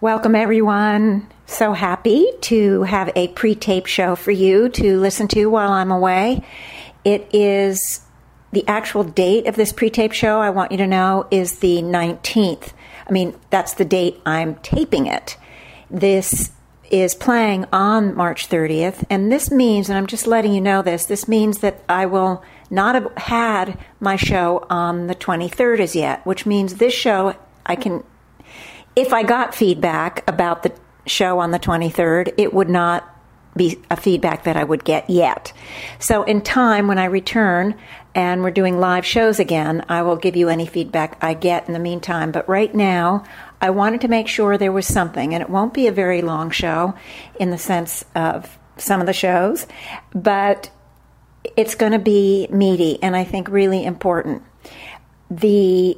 Welcome, everyone. So happy to have a pre tape show for you to listen to while I'm away. It is the actual date of this pre tape show, I want you to know, is the 19th. I mean, that's the date I'm taping it. This is playing on March 30th, and this means, and I'm just letting you know this, this means that I will not have had my show on the 23rd as yet, which means this show I can, if I got feedback about the show on the 23rd, it would not be a feedback that I would get yet. So, in time, when I return and we're doing live shows again, I will give you any feedback I get in the meantime. But right now, I wanted to make sure there was something, and it won't be a very long show in the sense of some of the shows, but it's going to be meaty and I think really important. The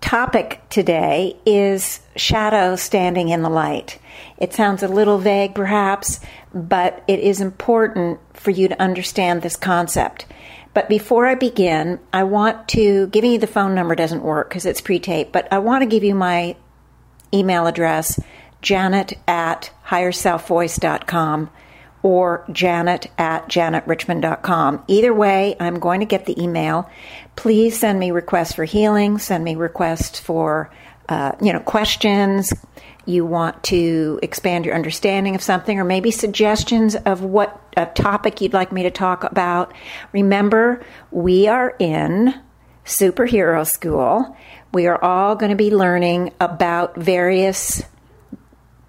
topic today is shadow standing in the light. It sounds a little vague, perhaps, but it is important for you to understand this concept. But before I begin, I want to giving you the phone number doesn't work because it's pre tape, but I want to give you my email address, janet at higherselfvoice.com or janet at janetrichmond.com. Either way, I'm going to get the email. Please send me requests for healing, send me requests for, uh, you know, questions. You want to expand your understanding of something, or maybe suggestions of what a topic you'd like me to talk about. Remember, we are in superhero school. We are all going to be learning about various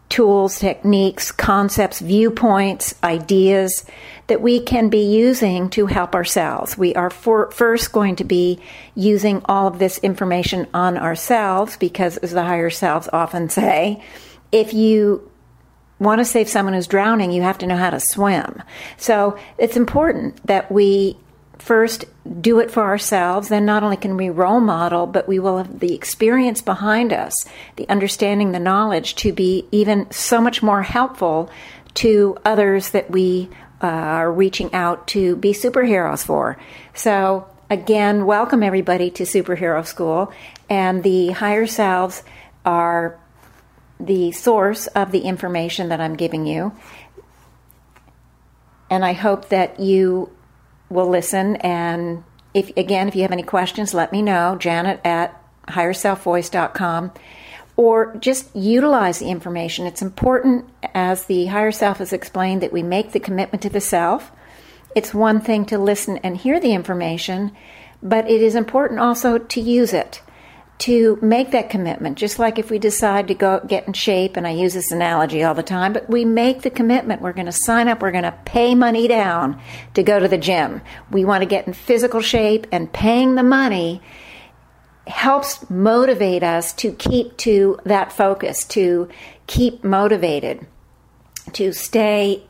tools, techniques, concepts, viewpoints, ideas that we can be using to help ourselves. We are for, first going to be using all of this information on ourselves because, as the higher selves often say, if you want to save someone who's drowning, you have to know how to swim. So it's important that we first do it for ourselves, then not only can we role model, but we will have the experience behind us, the understanding, the knowledge to be even so much more helpful to others that we uh, are reaching out to be superheroes for. So, again, welcome everybody to Superhero School, and the higher selves are the source of the information that I'm giving you. And I hope that you will listen. And if again, if you have any questions, let me know. Janet at higherselfvoice.com or just utilize the information. It's important, as the higher self has explained, that we make the commitment to the self. It's one thing to listen and hear the information, but it is important also to use it to make that commitment. Just like if we decide to go get in shape, and I use this analogy all the time, but we make the commitment. We're going to sign up, we're going to pay money down to go to the gym. We want to get in physical shape, and paying the money helps motivate us to keep to that focus, to keep motivated, to stay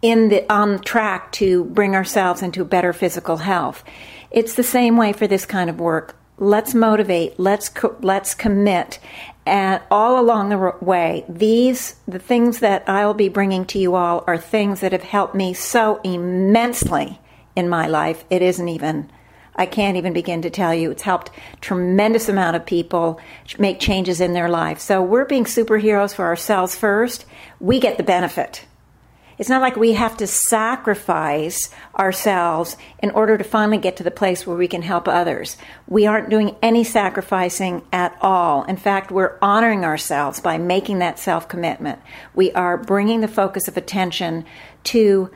in the on track to bring ourselves into better physical health. It's the same way for this kind of work. Let's motivate, let's co- let's commit. And all along the way, these the things that I'll be bringing to you all are things that have helped me so immensely in my life. It isn't even I can't even begin to tell you. It's helped tremendous amount of people make changes in their life. So we're being superheroes for ourselves first. We get the benefit. It's not like we have to sacrifice ourselves in order to finally get to the place where we can help others. We aren't doing any sacrificing at all. In fact, we're honoring ourselves by making that self commitment. We are bringing the focus of attention to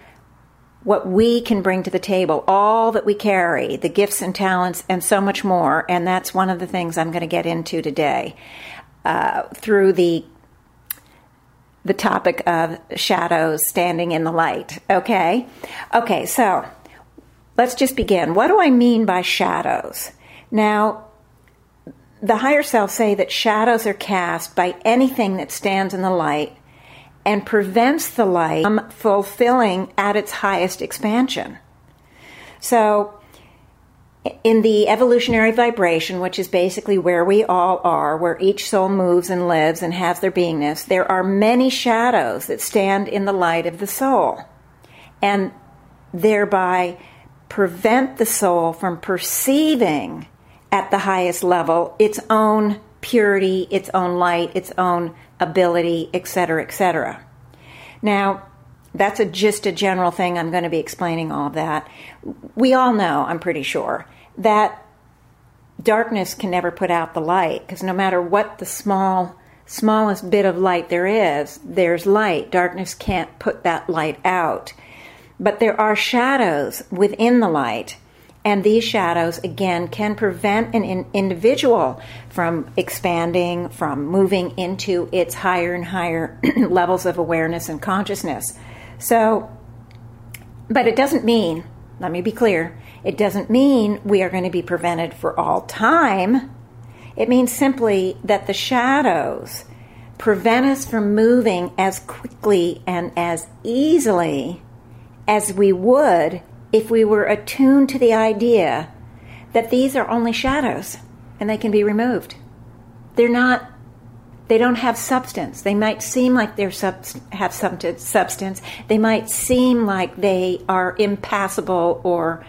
what we can bring to the table, all that we carry, the gifts and talents, and so much more. And that's one of the things I'm going to get into today uh, through the the topic of shadows standing in the light. Okay? Okay, so let's just begin. What do I mean by shadows? Now, the higher self say that shadows are cast by anything that stands in the light and prevents the light from fulfilling at its highest expansion. So, in the evolutionary vibration, which is basically where we all are, where each soul moves and lives and has their beingness, there are many shadows that stand in the light of the soul and thereby prevent the soul from perceiving at the highest level its own purity, its own light, its own ability, etc., etc. Now, that's a, just a general thing. I'm going to be explaining all of that. We all know, I'm pretty sure, that darkness can never put out the light because no matter what the small smallest bit of light there is, there's light. Darkness can't put that light out. But there are shadows within the light. And these shadows, again, can prevent an in- individual from expanding, from moving into its higher and higher levels of awareness and consciousness. So, but it doesn't mean, let me be clear, it doesn't mean we are going to be prevented for all time it means simply that the shadows prevent us from moving as quickly and as easily as we would if we were attuned to the idea that these are only shadows and they can be removed. They're not they don't have substance. They might seem like they have some substance. They might seem like they are impassable or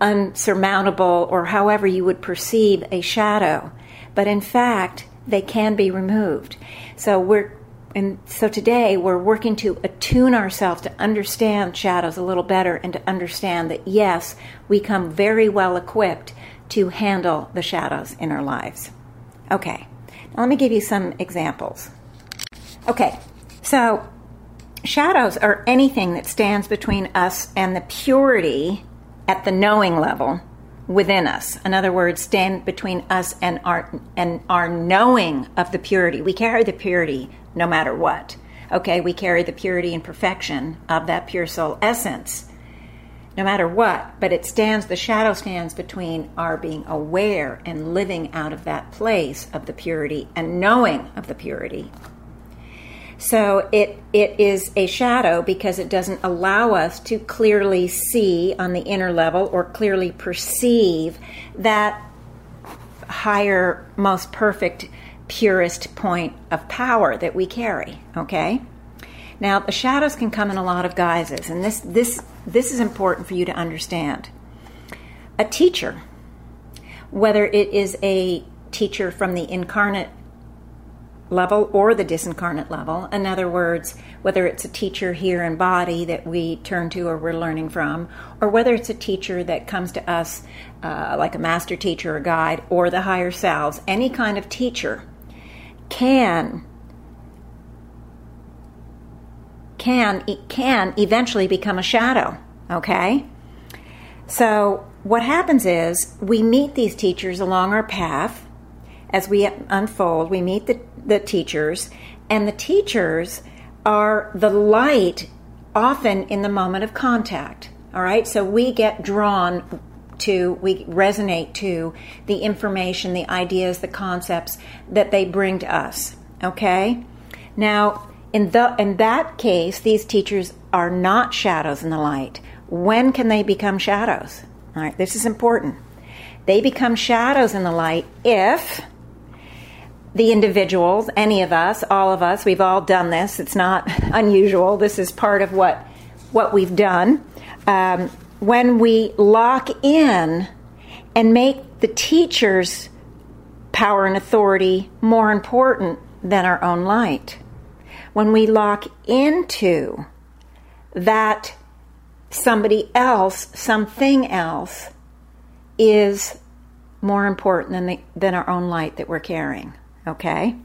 unsurmountable or however you would perceive a shadow but in fact, they can be removed. So we're and so today we're working to attune ourselves to understand shadows a little better and to understand that yes, we come very well equipped to handle the shadows in our lives. Okay, now let me give you some examples. Okay, so shadows are anything that stands between us and the purity at the knowing level within us. In other words, stand between us and our and our knowing of the purity. We carry the purity no matter what. Okay, we carry the purity and perfection of that pure soul essence no matter what, but it stands the shadow stands between our being aware and living out of that place of the purity and knowing of the purity so it it is a shadow because it doesn't allow us to clearly see on the inner level or clearly perceive that higher, most perfect, purest point of power that we carry. Okay. Now the shadows can come in a lot of guises, and this this this is important for you to understand. A teacher, whether it is a teacher from the incarnate level or the disincarnate level. In other words, whether it's a teacher here in body that we turn to or we're learning from, or whether it's a teacher that comes to us uh, like a master teacher or guide or the higher selves, any kind of teacher can can can eventually become a shadow okay so what happens is we meet these teachers along our path as we unfold, we meet the, the teachers, and the teachers are the light often in the moment of contact. All right, so we get drawn to, we resonate to the information, the ideas, the concepts that they bring to us. Okay, now in the in that case, these teachers are not shadows in the light. When can they become shadows? All right, this is important. They become shadows in the light if the individuals, any of us, all of us, we've all done this. It's not unusual. This is part of what what we've done. Um, when we lock in and make the teacher's power and authority more important than our own light, when we lock into that somebody else, something else, is more important than the, than our own light that we're carrying. Okay?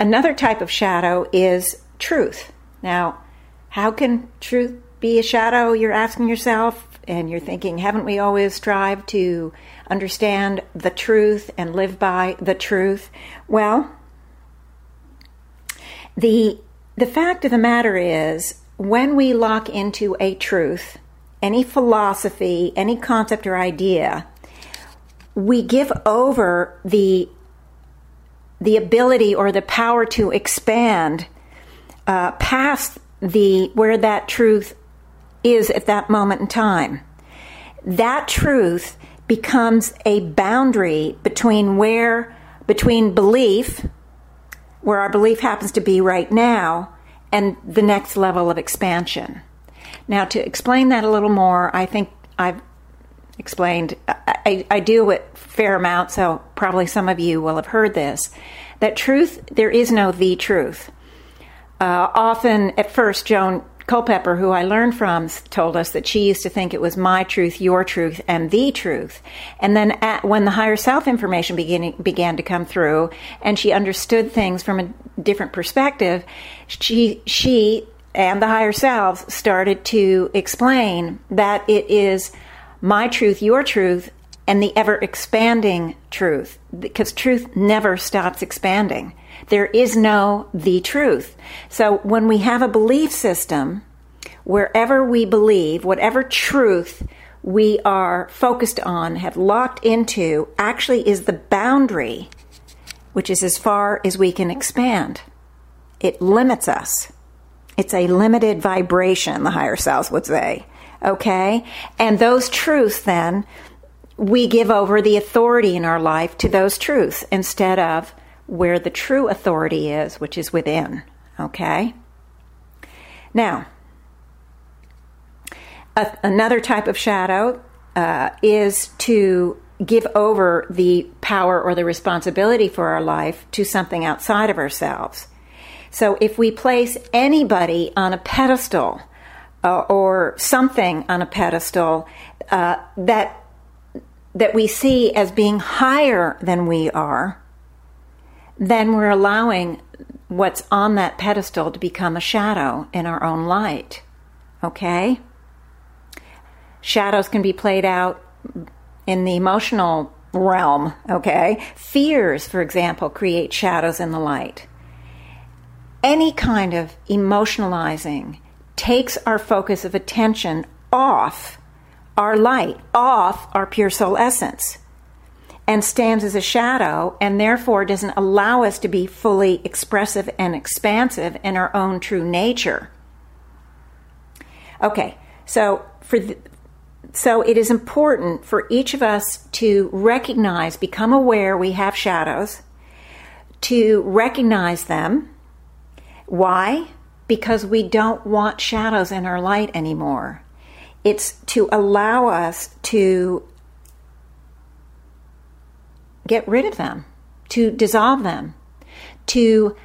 Another type of shadow is truth. Now, how can truth be a shadow? You're asking yourself, and you're thinking, haven't we always strived to understand the truth and live by the truth? Well, the the fact of the matter is when we lock into a truth, any philosophy, any concept or idea, we give over the the ability or the power to expand uh, past the where that truth is at that moment in time. That truth becomes a boundary between where between belief, where our belief happens to be right now, and the next level of expansion. Now, to explain that a little more, I think I've explained. I, I do it fair amount, so probably some of you will have heard this. That truth, there is no the truth. Uh, often, at first, Joan Culpepper, who I learned from, told us that she used to think it was my truth, your truth, and the truth. And then at, when the higher self information began, began to come through and she understood things from a different perspective, she, she and the higher selves started to explain that it is my truth, your truth, and the ever expanding truth, because truth never stops expanding. There is no the truth. So when we have a belief system, wherever we believe, whatever truth we are focused on, have locked into, actually is the boundary, which is as far as we can expand. It limits us. It's a limited vibration, the higher selves would say. Okay? And those truths then, we give over the authority in our life to those truths instead of where the true authority is, which is within. Okay? Now, a, another type of shadow uh, is to give over the power or the responsibility for our life to something outside of ourselves. So if we place anybody on a pedestal uh, or something on a pedestal uh, that that we see as being higher than we are, then we're allowing what's on that pedestal to become a shadow in our own light. Okay? Shadows can be played out in the emotional realm, okay? Fears, for example, create shadows in the light. Any kind of emotionalizing takes our focus of attention off our light, off our pure soul essence and stands as a shadow and therefore doesn't allow us to be fully expressive and expansive in our own true nature. Okay, so for the, so it is important for each of us to recognize, become aware we have shadows, to recognize them. Why? Because we don't want shadows in our light anymore. It's to allow us to get rid of them, to dissolve them, to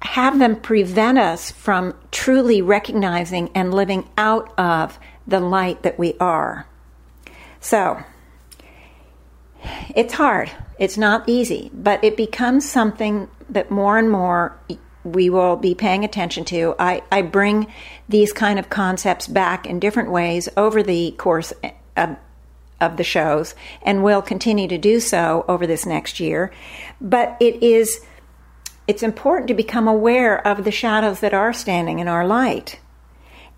have them prevent us from truly recognizing and living out of the light that we are. So, it's hard. It's not easy, but it becomes something that more and more we will be paying attention to. I, I bring these kind of concepts back in different ways over the course of of the shows and will continue to do so over this next year. But it is it's important to become aware of the shadows that are standing in our light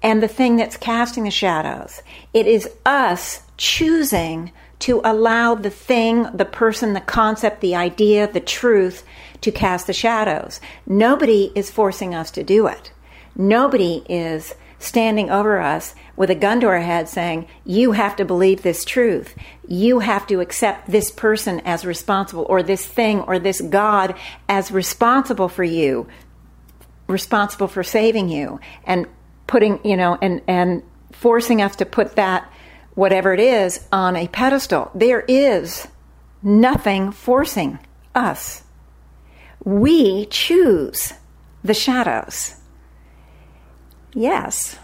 and the thing that's casting the shadows. It is us choosing to allow the thing, the person, the concept, the idea, the truth to cast the shadows. Nobody is forcing us to do it. Nobody is standing over us with a gun to our head saying, You have to believe this truth. You have to accept this person as responsible, or this thing, or this God as responsible for you, responsible for saving you, and putting, you know, and, and forcing us to put that, whatever it is, on a pedestal. There is nothing forcing us. We choose the shadows. Yes,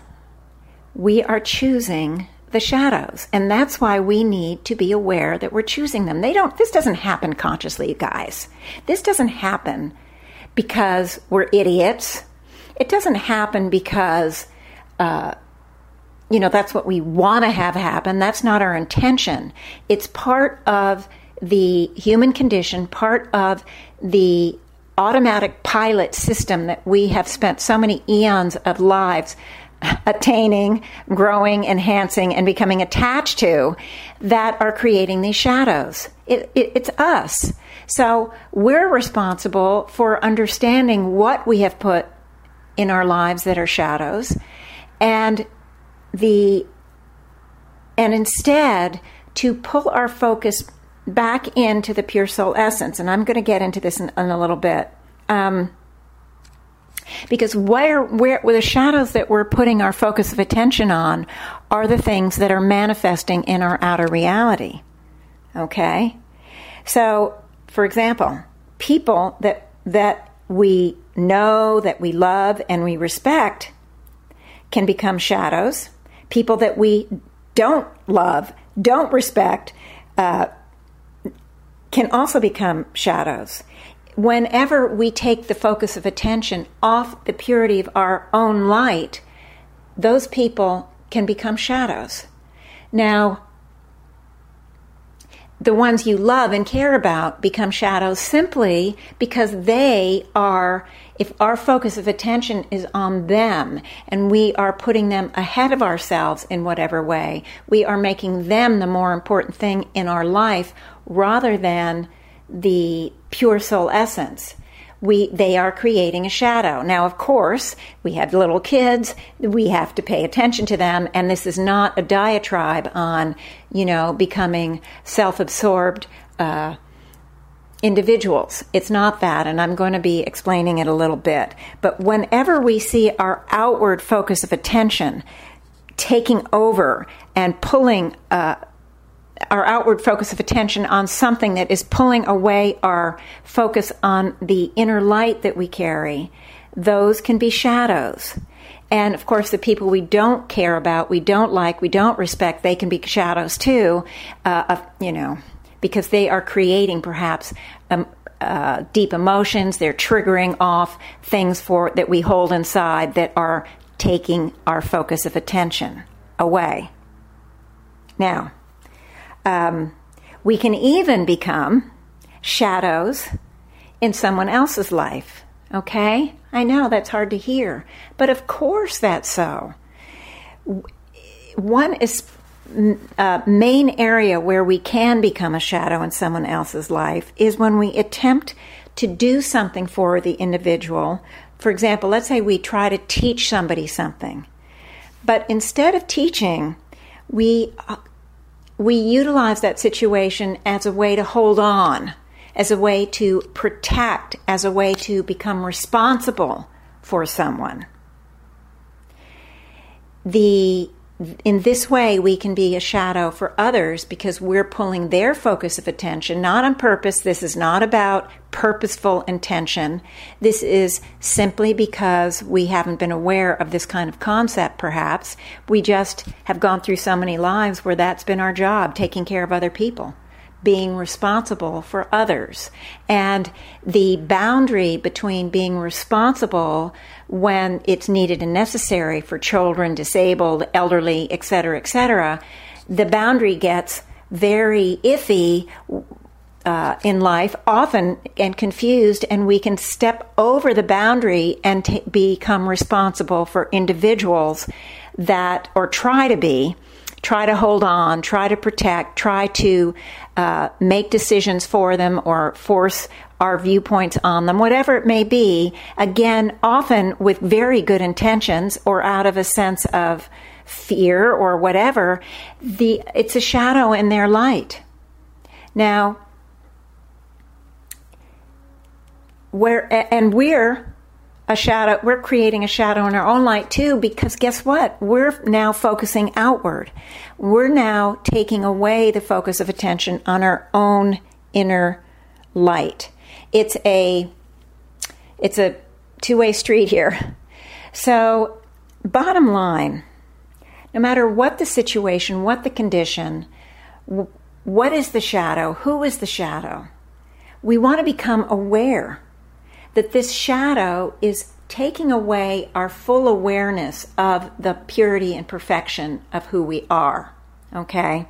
we are choosing the shadows. And that's why we need to be aware that we're choosing them. They don't, this doesn't happen consciously, guys. This doesn't happen because we're idiots. It doesn't happen because, uh, you know, that's what we want to have happen. That's not our intention. It's part of the human condition, part of the automatic pilot system that we have spent so many eons of lives attaining, growing, enhancing, and becoming attached to that are creating these shadows. It, it, it's us. So we're responsible for understanding what we have put in our lives that are shadows and the and instead to pull our focus back into the pure soul essence, and I'm going to get into this in, in a little bit. Um, Because where, where, where the shadows that we're putting our focus of attention on are the things that are manifesting in our outer reality. Okay? So, for example, people that, that we know, that we love, and we respect can become shadows. People that we don't love, don't respect, uh, can also become shadows. Whenever we take the focus of attention off the purity of our own light, those people can become shadows. Now, the ones you love and care about become shadows simply because they are, if our focus of attention is on them and we are putting them ahead of ourselves in whatever way, we are making them the more important thing in our life rather than the pure soul essence we they are creating a shadow. Now, of course, we have little kids, we have to pay attention to them, and this is not a diatribe on, you know, becoming self-absorbed uh, individuals. It's not that, and I'm going to be explaining it a little bit. But whenever we see our outward focus of attention taking over and pulling uh, our outward focus of attention on something that is pulling away our focus on the inner light that we carry, those can be shadows. And of course, the people we don't care about, we don't like, we don't respect, they can be shadows too, uh, of, you know, because they are creating perhaps um, uh, deep emotions. They're triggering off things for that we hold inside that are taking our focus of attention away. Now, um, we can even become shadows in someone else's life. Okay? I know that's hard to hear, but of course that's so. One is uh, main area where we can become a shadow in someone else's life is when we attempt to do something for the individual. For example, let's say we try to teach somebody something, but instead of teaching, we uh, we utilize that situation as a way to hold on, as a way to protect, as a way to become responsible for someone. The in this way, we can be a shadow for others because we're pulling their focus of attention, not on purpose. This is not about purposeful intention. This is simply because we haven't been aware of this kind of concept, perhaps. We just have gone through so many lives where that's been our job, taking care of other people being responsible for others. And the boundary between being responsible when it's needed and necessary for children, disabled, elderly, etc., etc., the boundary gets very iffy uh, in life, often and confused, and we can step over the boundary and t- become responsible for individuals that, or try to be, try to hold on, try to protect, try to uh, make decisions for them or force our viewpoints on them, whatever it may be, again, often with very good intentions or out of a sense of fear or whatever, the, it's a shadow in their light. Now, where, and we're a shadow, we're creating a shadow in our own light too, because guess what? We're now focusing outward. We're now taking away the focus of attention on our own inner light. It's a, it's a two-way street here. So, bottom line, no matter what the situation, what the condition, what is the shadow, who is the shadow, we want to become aware that this shadow is taking away our full awareness of the purity and perfection of who we are. Okay?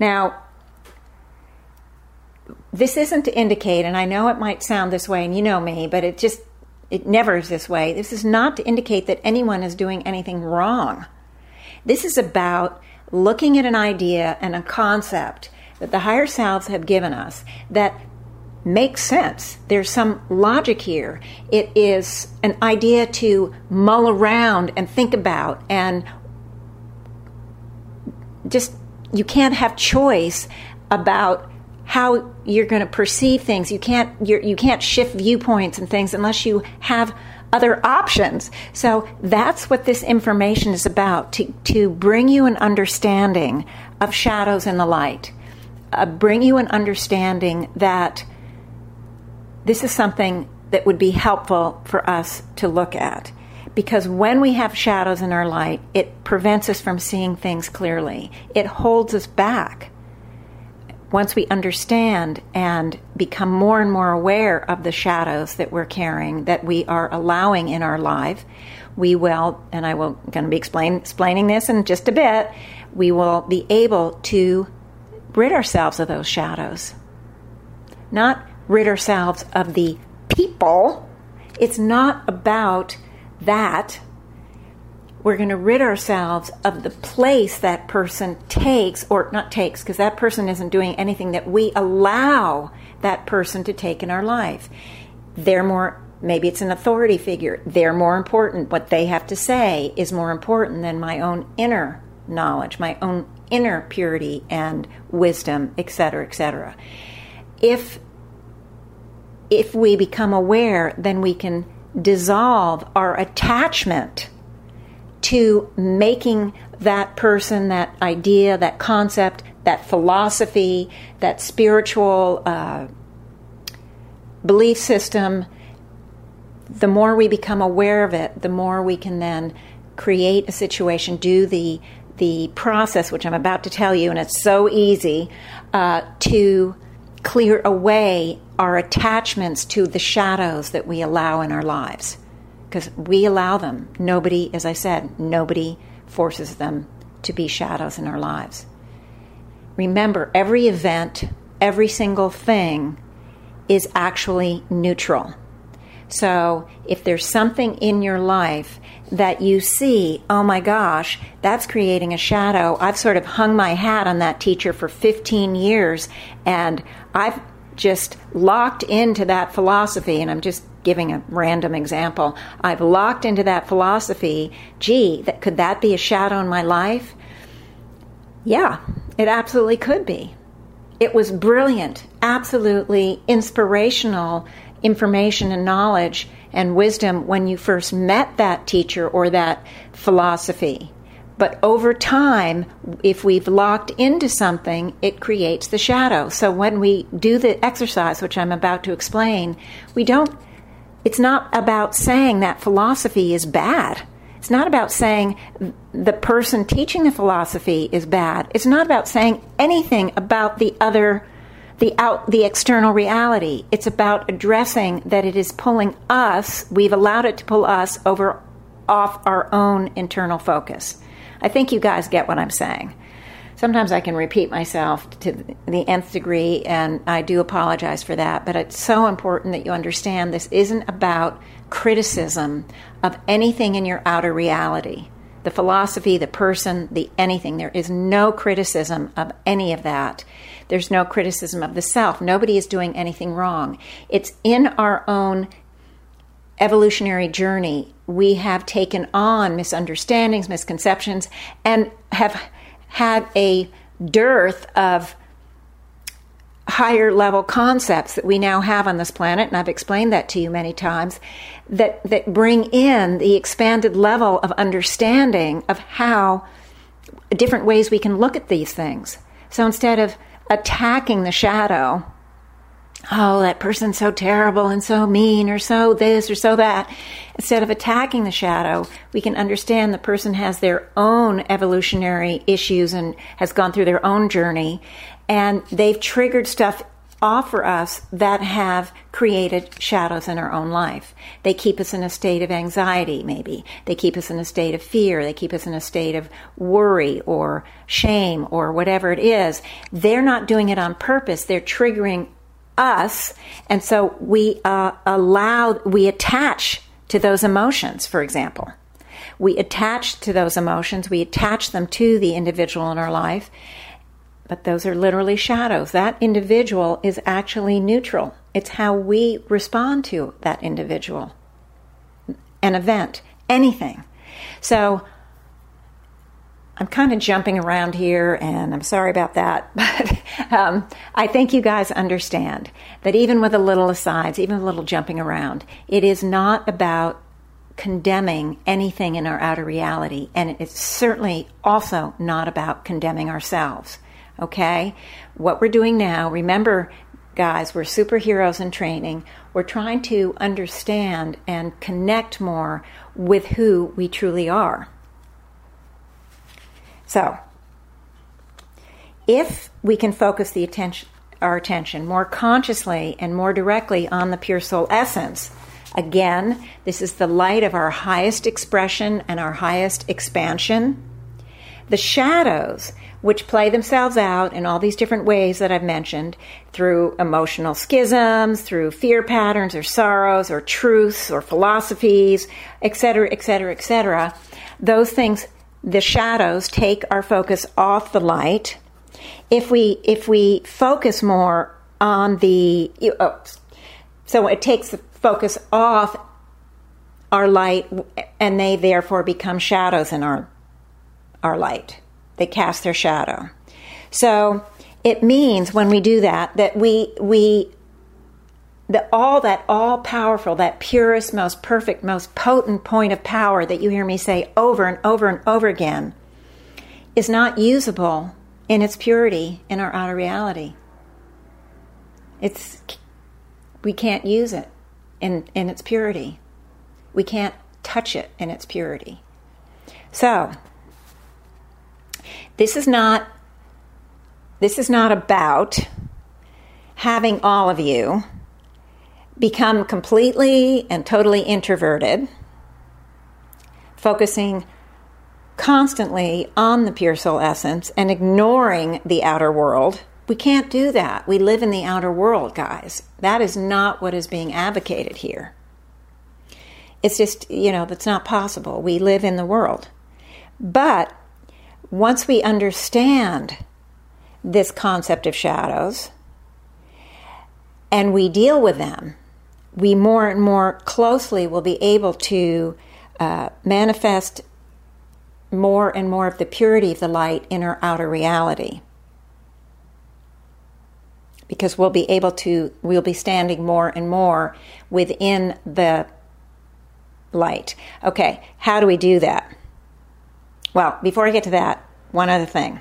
Now, this isn't to indicate, and I know it might sound this way, and you know me, but it just, it never is this way. This is not to indicate that anyone is doing anything wrong. This is about looking at an idea and a concept that the higher selves have given us that makes sense. There's some logic here. It is an idea to mull around and think about, and just you can't have choice about how you're going to perceive things. You can't you're, you can't shift viewpoints and things unless you have other options. So that's what this information is about to to bring you an understanding of shadows in the light. Uh, bring you an understanding that this is something that would be helpful for us to look at. Because when we have shadows in our light, it prevents us from seeing things clearly. It holds us back. Once we understand and become more and more aware of the shadows that we're carrying, that we are allowing in our life, we will, and I will going to be explain, explaining this in just a bit, we will be able to rid ourselves of those shadows. Not rid ourselves of the people. It's not about that. We're going to rid ourselves of the place that person takes, or not takes, because that person isn't doing anything that we allow that person to take in our life. They're more, maybe it's an authority figure. They're more important. What they have to say is more important than my own inner knowledge, my own inner purity and wisdom, etc., etc. If if we become aware, then we can dissolve our attachment to making that person, that idea, that concept, that philosophy, that spiritual uh, belief system. The more we become aware of it, the more we can then create a situation, do the the process, which I'm about to tell you, and it's so easy uh, to clear away our attachments to the shadows that we allow in our lives. Because we allow them. Nobody, as I said, nobody forces them to be shadows in our lives. Remember, every event, every single thing is actually neutral. So if there's something in your life that you see, oh my gosh, that's creating a shadow. I've sort of hung my hat on that teacher for 15 years and I've just locked into that philosophy, and I'm just giving a random example. I've locked into that philosophy. Gee, that, could that be a shadow in my life? Yeah, it absolutely could be. It was brilliant, absolutely inspirational information and knowledge and wisdom when you first met that teacher or that philosophy. But over time, if we've locked into something, it creates the shadow. So when we do the exercise, which I'm about to explain, we don't, it's not about saying that philosophy is bad. It's not about saying the person teaching the philosophy is bad. It's not about saying anything about the other the out the external reality. It's about addressing that it is pulling us, we've allowed it to pull us over off our own internal focus. I think you guys get what I'm saying. Sometimes I can repeat myself to the nth degree, and I do apologize for that. But it's so important that you understand this isn't about criticism of anything in your outer reality the philosophy, the person, the anything. There is no criticism of any of that. There's no criticism of the self. Nobody is doing anything wrong. It's in our own evolutionary journey, we have taken on misunderstandings, misconceptions, and have had a dearth of higher level concepts that we now have on this planet, and I've explained that to you many times, that, that bring in the expanded level of understanding of how different ways we can look at these things. So instead of attacking the shadow, oh, that person's so terrible and so mean or so this or so that. Instead of attacking the shadow, we can understand the person has their own evolutionary issues and has gone through their own journey and they've triggered stuff off for us that have created shadows in our own life. They keep us in a state of anxiety, maybe. They keep us in a state of fear. They keep us in a state of worry or shame or whatever it is. They're not doing it on purpose. They're triggering us, and so we uh, allow, we attach to those emotions, for example. We attach to those emotions, we attach them to the individual in our life, but those are literally shadows. That individual is actually neutral. It's how we respond to that individual, an event, anything. So, I'm kind of jumping around here, and I'm sorry about that. But um, I think you guys understand that even with a little asides, even a little jumping around, it is not about condemning anything in our outer reality, and it's certainly also not about condemning ourselves. Okay? What we're doing now, remember, guys, we're superheroes in training. We're trying to understand and connect more with who we truly are. So, if we can focus the attention, our attention more consciously and more directly on the pure soul essence, again, this is the light of our highest expression and our highest expansion. The shadows, which play themselves out in all these different ways that I've mentioned through emotional schisms, through fear patterns or sorrows or truths or philosophies, etc., etc., etc., those things the shadows take our focus off the light. If we if we focus more on the oh, so it takes the focus off our light and they therefore become shadows in our our light. They cast their shadow. So it means when we do that that we we the all that all powerful, that purest, most perfect, most potent point of power that you hear me say over and over and over again is not usable in its purity in our outer reality. It's we can't use it in, in its purity. We can't touch it in its purity. So this is not this is not about having all of you become completely and totally introverted, focusing constantly on the pure soul essence and ignoring the outer world. We can't do that. We live in the outer world, guys. That is not what is being advocated here. It's just, you know, that's not possible. We live in the world. But once we understand this concept of shadows and we deal with them, we more and more closely will be able to uh, manifest more and more of the purity of the light in our outer reality. Because we'll be able to, we'll be standing more and more within the light. Okay, how do we do that? Well, before I get to that, one other thing.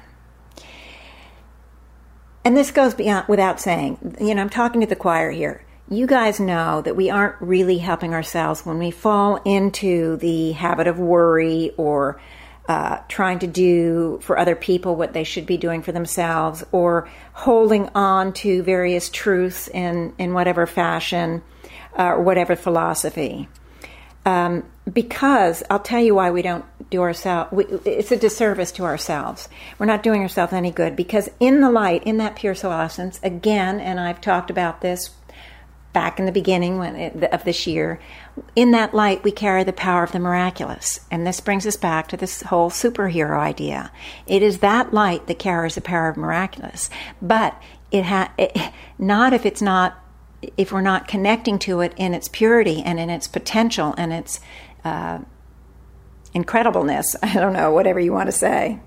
And this goes beyond without saying, you know, I'm talking to the choir here you guys know that we aren't really helping ourselves when we fall into the habit of worry or uh, trying to do for other people what they should be doing for themselves or holding on to various truths in, in whatever fashion uh, or whatever philosophy. Um, because I'll tell you why we don't do ourselves. It's a disservice to ourselves. We're not doing ourselves any good because in the light, in that pure soul essence, again, and I've talked about this back in the beginning it, of this year, in that light we carry the power of the miraculous. And this brings us back to this whole superhero idea. It is that light that carries the power of miraculous, but it ha- it, not if it's not if we're not connecting to it in its purity and in its potential and its uh, incredibleness. I don't know, whatever you want to say.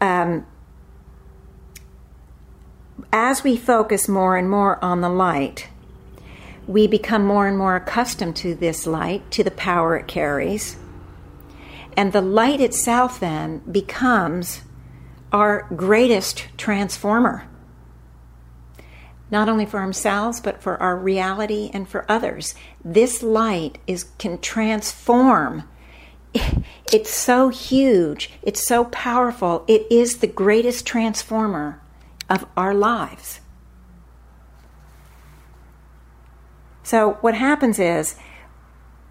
Um, as we focus more and more on the light, we become more and more accustomed to this light, to the power it carries. And the light itself then becomes our greatest transformer, not only for ourselves, but for our reality and for others. This light is, can transform. It's so huge, it's so powerful, it is the greatest transformer of our lives. So what happens is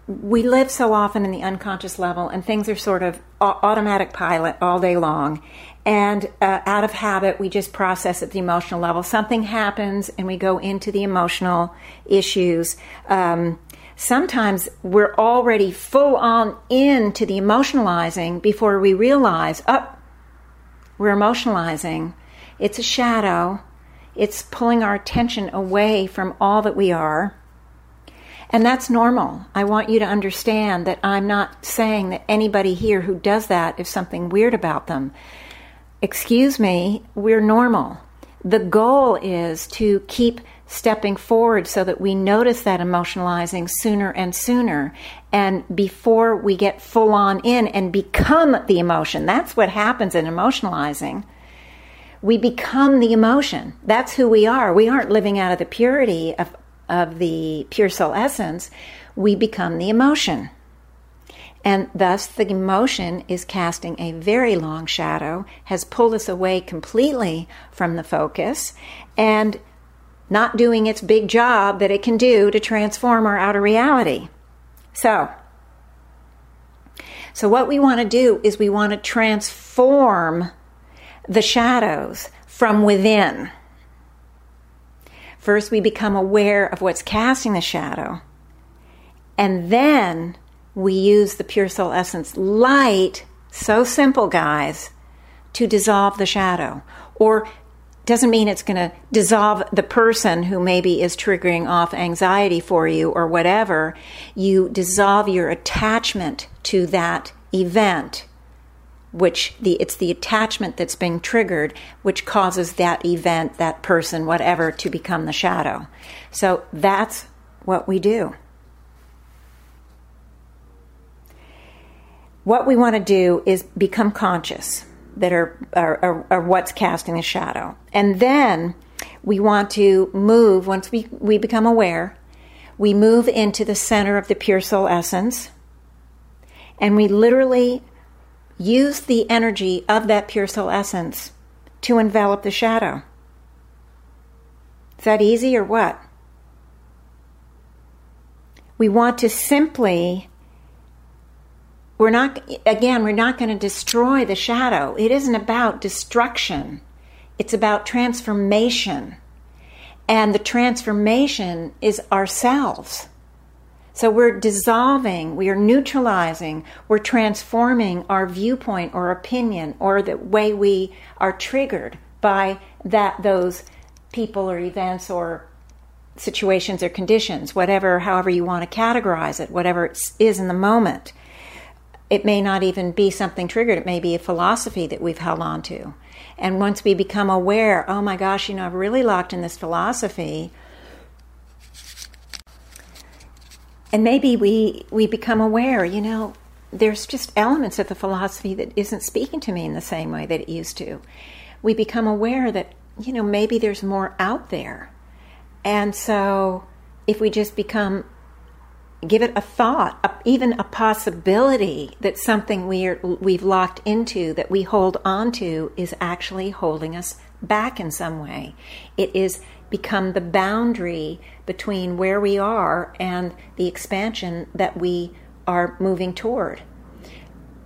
we live so often in the unconscious level and things are sort of automatic pilot all day long. And uh, out of habit we just process at the emotional level. Something happens and we go into the emotional issues. Um, sometimes we're already full on into the emotionalizing before we realize oh, we're emotionalizing it's a shadow it's pulling our attention away from all that we are And that's normal. I want you to understand that I'm not saying that anybody here who does that is something weird about them. Excuse me, we're normal. The goal is to keep stepping forward so that we notice that emotionalizing sooner and sooner and before we get full on in and become the emotion. That's what happens in emotionalizing. We become the emotion. That's who we are. We aren't living out of the purity of, of the pure soul essence. We become the emotion. And thus, the emotion is casting a very long shadow, has pulled us away completely from the focus, and not doing its big job that it can do to transform our outer reality. So, so what we want to do is we want to transform the shadows from within. First, we become aware of what's casting the shadow, and then we use the pure soul essence light, so simple, guys, to dissolve the shadow or doesn't mean it's going to dissolve the person who maybe is triggering off anxiety for you or whatever. You dissolve your attachment to that event, which the it's the attachment that's being triggered, which causes that event, that person, whatever, to become the shadow. So that's what we do. What we want to do is become conscious that are, are, are, what's casting the shadow. And then we want to move, once we, we become aware, we move into the center of the pure soul essence. And we literally use the energy of that pure soul essence to envelop the shadow. Is that easy or what? We want to simply we're not again we're not going to destroy the shadow. It isn't about destruction. It's about transformation. And the transformation is ourselves. So we're dissolving we are neutralizing we're transforming our viewpoint or opinion or the way we are triggered by that those people or events or situations or conditions whatever however you want to categorize it whatever it is in the moment it may not even be something triggered. It may be a philosophy that we've held on to. And once we become aware, oh my gosh, you know, I've really locked in this philosophy. And maybe we, we become aware, you know, there's just elements of the philosophy that isn't speaking to me in the same way that it used to. We become aware that, you know, maybe there's more out there. And so if we just become give it a thought, a, even a possibility that something we are, we've locked into, that we hold on to, is actually holding us back in some way. It is become the boundary between where we are and the expansion that we are moving toward.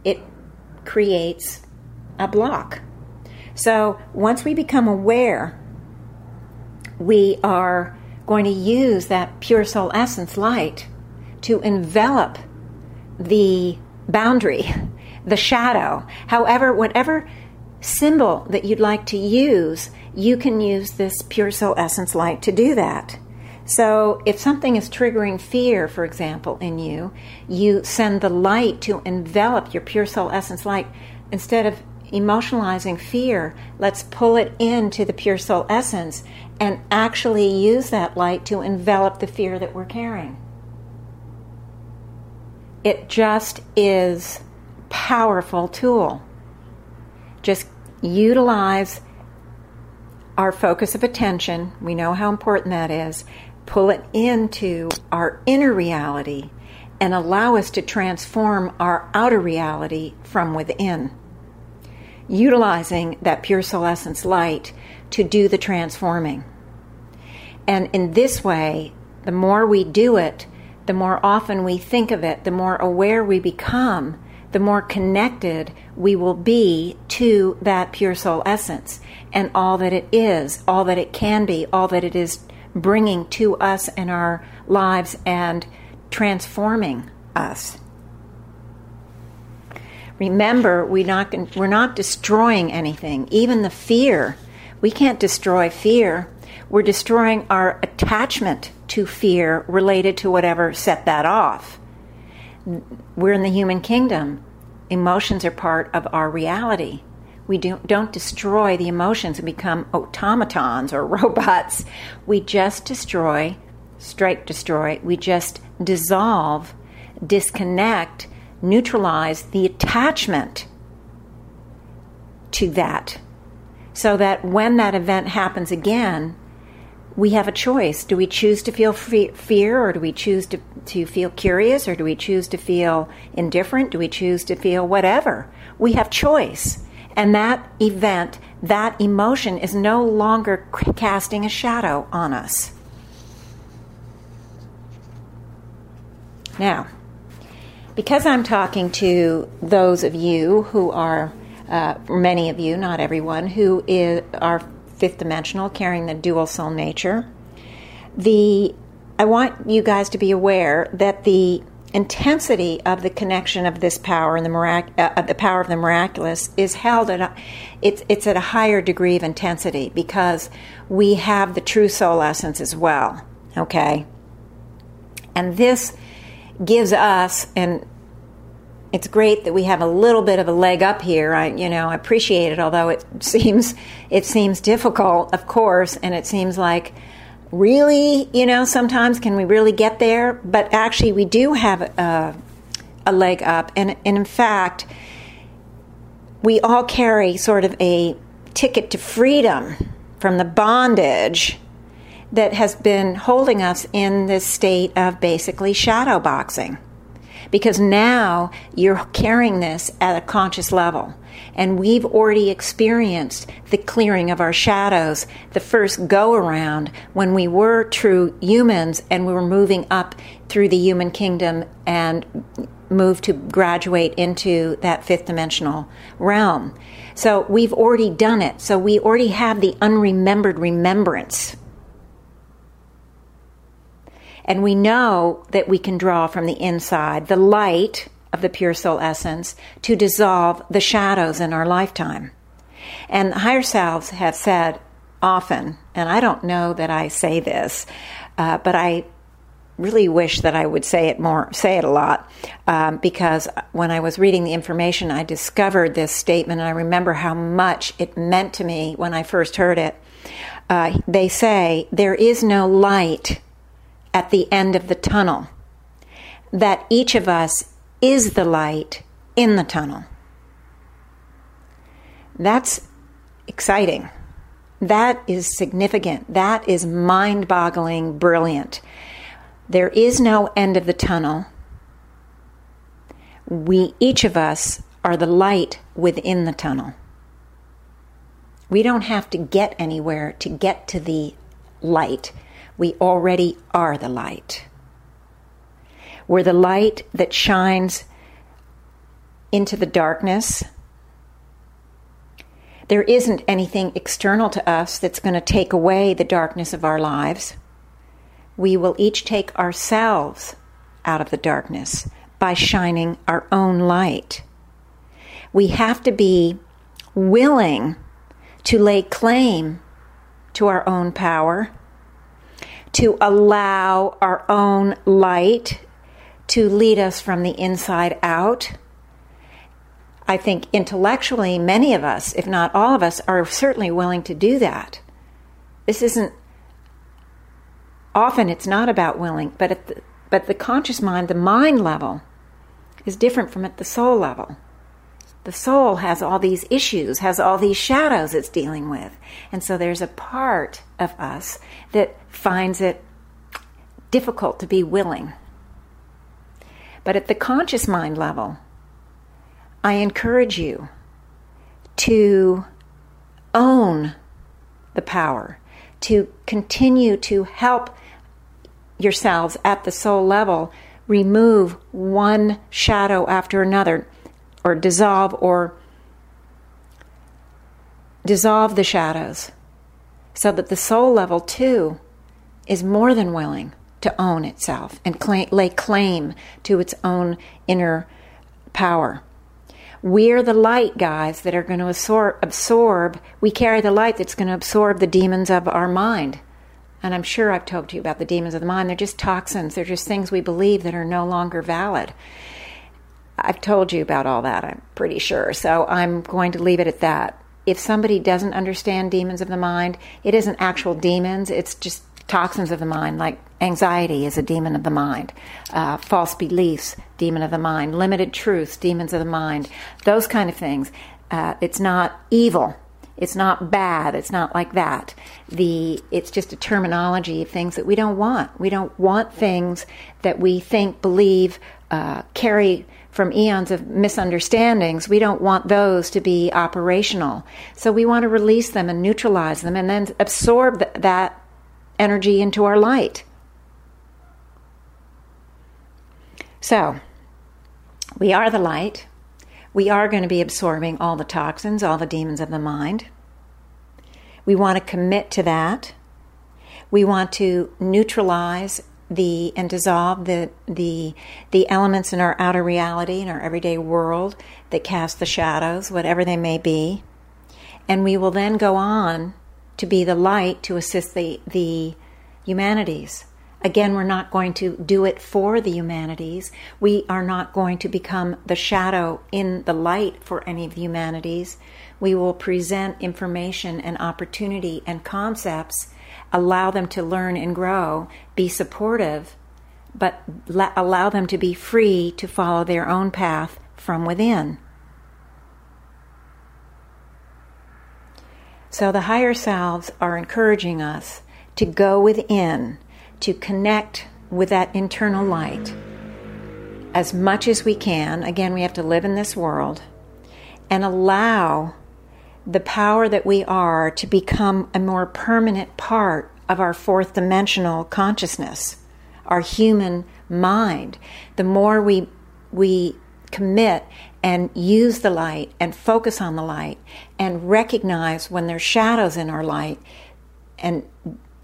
It creates a block. So once we become aware, we are going to use that pure soul essence light to envelop the boundary, the shadow. However, whatever symbol that you'd like to use, you can use this pure soul essence light to do that. So, if something is triggering fear, for example, in you, you send the light to envelop your pure soul essence light. Instead of emotionalizing fear, let's pull it into the pure soul essence and actually use that light to envelop the fear that we're carrying. It just is powerful tool. Just utilize our focus of attention. We know how important that is. Pull it into our inner reality and allow us to transform our outer reality from within. Utilizing that pure soul essence light to do the transforming. And in this way, the more we do it, the more often we think of it, the more aware we become, the more connected we will be to that pure soul essence and all that it is, all that it can be, all that it is bringing to us in our lives and transforming us. Remember, we not, we're not destroying anything, even the fear. We can't destroy fear. We're destroying our attachment to fear related to whatever set that off. We're in the human kingdom. Emotions are part of our reality. We do, don't destroy the emotions and become automatons or robots. We just destroy, strike destroy, we just dissolve, disconnect, neutralize the attachment to that. So that when that event happens again, we have a choice. Do we choose to feel fear or do we choose to, to feel curious or do we choose to feel indifferent? Do we choose to feel whatever? We have choice. And that event, that emotion is no longer casting a shadow on us. Now, because I'm talking to those of you who are, uh, many of you, not everyone, who is, are fifth dimensional, carrying the dual soul nature. The I want you guys to be aware that the intensity of the connection of this power and the mirac- uh, the power of the miraculous is held at a, it's it's at a higher degree of intensity because we have the true soul essence as well. Okay, and this gives us and it's great that we have a little bit of a leg up here. I, you know, I appreciate it, although it seems it seems difficult, of course, and it seems like really, you know, sometimes can we really get there? But actually, we do have a, a leg up, and, and in fact, we all carry sort of a ticket to freedom from the bondage that has been holding us in this state of basically shadow boxing because now you're carrying this at a conscious level. And we've already experienced the clearing of our shadows the first go around when we were true humans and we were moving up through the human kingdom and moved to graduate into that fifth dimensional realm. So we've already done it. So we already have the unremembered remembrance and we know that we can draw from the inside the light of the pure soul essence to dissolve the shadows in our lifetime. And higher selves have said often, and I don't know that I say this, uh, but I really wish that I would say it more, say it a lot, um, because when I was reading the information, I discovered this statement, and I remember how much it meant to me when I first heard it. Uh, they say, There is no light at the end of the tunnel, that each of us is the light in the tunnel. That's exciting. That is significant. That is mind boggling, brilliant. There is no end of the tunnel. We, each of us, are the light within the tunnel. We don't have to get anywhere to get to the light we already are the light. We're the light that shines into the darkness. There isn't anything external to us that's going to take away the darkness of our lives. We will each take ourselves out of the darkness by shining our own light. We have to be willing to lay claim to our own power to allow our own light to lead us from the inside out. I think intellectually, many of us, if not all of us, are certainly willing to do that. This isn't, often it's not about willing, but at the, but the conscious mind, the mind level, is different from at the soul level the soul has all these issues, has all these shadows it's dealing with. And so there's a part of us that finds it difficult to be willing. But at the conscious mind level, I encourage you to own the power, to continue to help yourselves at the soul level remove one shadow after another or dissolve or dissolve the shadows so that the soul level too is more than willing to own itself and claim, lay claim to its own inner power. We're the light, guys, that are going to absorb, absorb. We carry the light that's going to absorb the demons of our mind And I'm sure I've talked to you about the demons of the mind. They're just toxins, they're just things we believe that are no longer valid. I've told you about all that, I'm pretty sure. So I'm going to leave it at that. If somebody doesn't understand demons of the mind, it isn't actual demons, it's just toxins of the mind, like anxiety is a demon of the mind, uh, false beliefs, demon of the mind, limited truths, demons of the mind, those kind of things. Uh, it's not evil. It's not bad. It's not like that. The it's just a terminology of things that we don't want. We don't want things that we think, believe, uh, carry from eons of misunderstandings. We don't want those to be operational. So we want to release them and neutralize them, and then absorb th- that energy into our light. So, we are the light. We are going to be absorbing all the toxins, all the demons of the mind. We want to commit to that. We want to neutralize the and dissolve the the the elements in our outer reality in our everyday world that cast the shadows, whatever they may be. And we will then go on to be the light to assist the, the humanities. Again, we're not going to do it for the humanities. We are not going to become the shadow in the light for any of the humanities. We will present information and opportunity and concepts, allow them to learn and grow, be supportive, but allow them to be free to follow their own path from within. So the higher selves are encouraging us to go within, to connect with that internal light as much as we can. Again, we have to live in this world and allow the power that we are to become a more permanent part of our fourth dimensional consciousness, our human mind. The more we we commit and use the light and focus on the light and recognize when there's shadows in our light and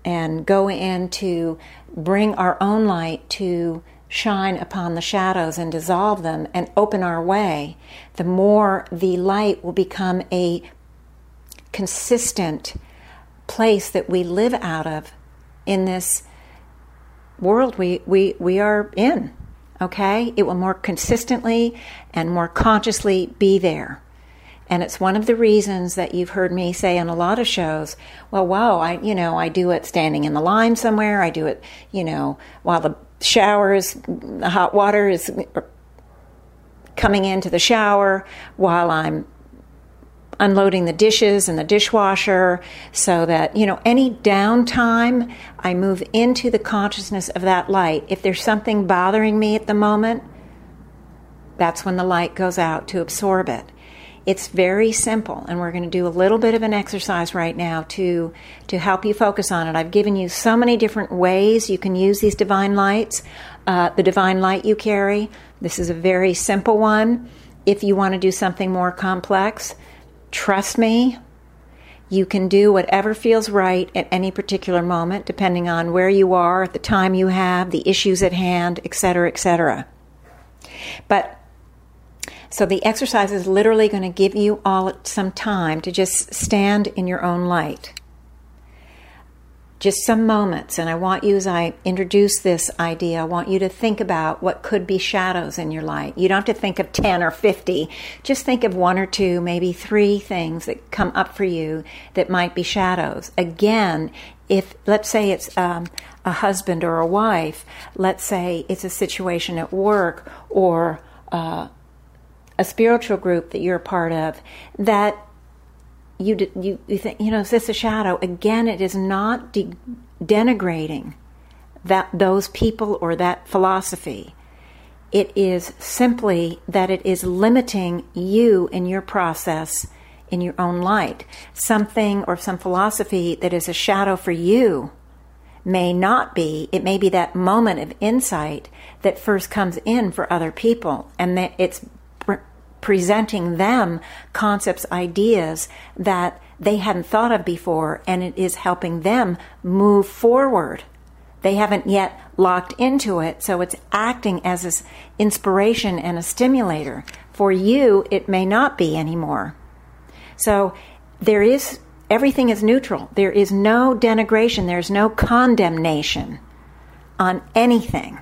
and go in to bring our own light to shine upon the shadows and dissolve them and open our way, the more the light will become a consistent place that we live out of in this world we, we, we are in okay? It will more consistently and more consciously be there. And it's one of the reasons that you've heard me say on a lot of shows, well, wow, I, you know, I do it standing in the line somewhere. I do it, you know, while the shower is, the hot water is coming into the shower, while I'm unloading the dishes and the dishwasher so that, you know, any downtime, I move into the consciousness of that light. If there's something bothering me at the moment, that's when the light goes out to absorb it. It's very simple, and we're going to do a little bit of an exercise right now to to help you focus on it. I've given you so many different ways you can use these divine lights, uh, the divine light you carry. This is a very simple one. If you want to do something more complex, Trust me, you can do whatever feels right at any particular moment, depending on where you are, the time you have, the issues at hand, etc., etc. But so the exercise is literally going to give you all some time to just stand in your own light just some moments, and I want you, as I introduce this idea, I want you to think about what could be shadows in your light. You don't have to think of 10 or 50. Just think of one or two, maybe three things that come up for you that might be shadows. Again, if, let's say it's um, a husband or a wife, let's say it's a situation at work or uh, a spiritual group that you're a part of, that you you, you think you know is this a shadow again it is not de- denigrating that those people or that philosophy. It is simply that it is limiting you in your process in your own light. Something or some philosophy that is a shadow for you may not be. It may be that moment of insight that first comes in for other people and that it's presenting them concepts, ideas that they hadn't thought of before, and it is helping them move forward. They haven't yet locked into it, so it's acting as an inspiration and a stimulator. For you, it may not be anymore. So there is everything is neutral. There is no denigration, there's no condemnation on anything